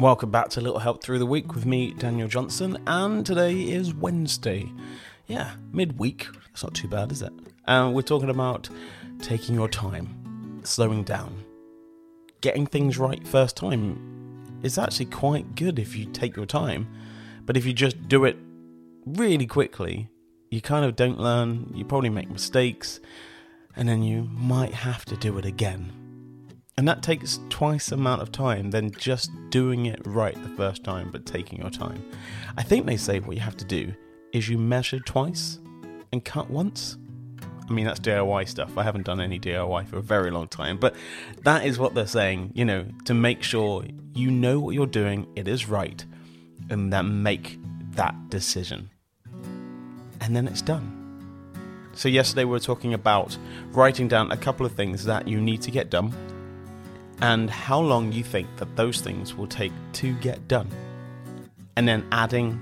Welcome back to Little Help Through the Week with me, Daniel Johnson, and today is Wednesday. Yeah, midweek. It's not too bad, is it? And we're talking about taking your time, slowing down, getting things right first time. Is actually quite good if you take your time, but if you just do it really quickly, you kind of don't learn, you probably make mistakes, and then you might have to do it again. And that takes twice the amount of time than just doing it right the first time, but taking your time. I think they say what you have to do is you measure twice and cut once. I mean, that's DIY stuff. I haven't done any DIY for a very long time, but that is what they're saying, you know, to make sure you know what you're doing, it is right, and then make that decision. And then it's done. So, yesterday we were talking about writing down a couple of things that you need to get done and how long you think that those things will take to get done. And then adding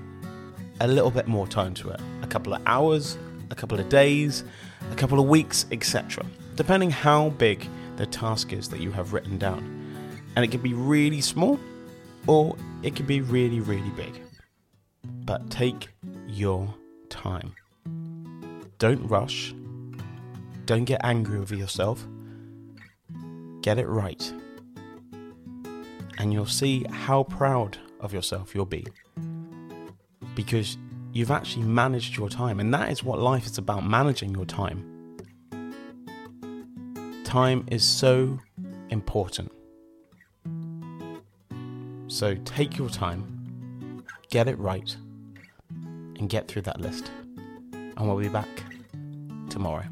a little bit more time to it a couple of hours, a couple of days, a couple of weeks, etc. Depending how big the task is that you have written down. And it can be really small or it can be really, really big. But take your time. Don't rush. Don't get angry with yourself. Get it right and you'll see how proud of yourself you'll be. Because you've actually managed your time, and that is what life is about managing your time. Time is so important. So take your time, get it right, and get through that list. And we'll be back tomorrow.